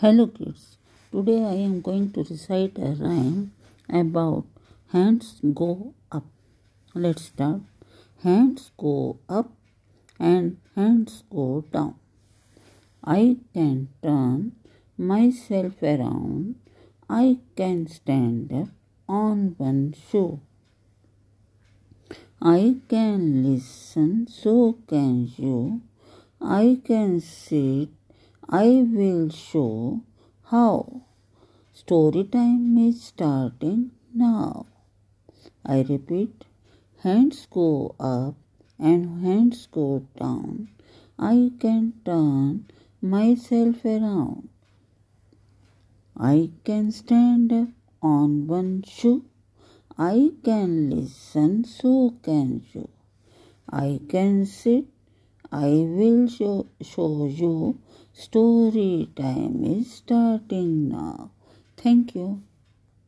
Hello kids, today I am going to recite a rhyme about hands go up. Let's start. Hands go up and hands go down. I can turn myself around. I can stand up on one shoe. I can listen, so can you. I can sit I will show how. Story time is starting now. I repeat, hands go up and hands go down. I can turn myself around. I can stand up on one shoe. I can listen, so can you. I can sit I will show, show you story time is starting now. Thank you.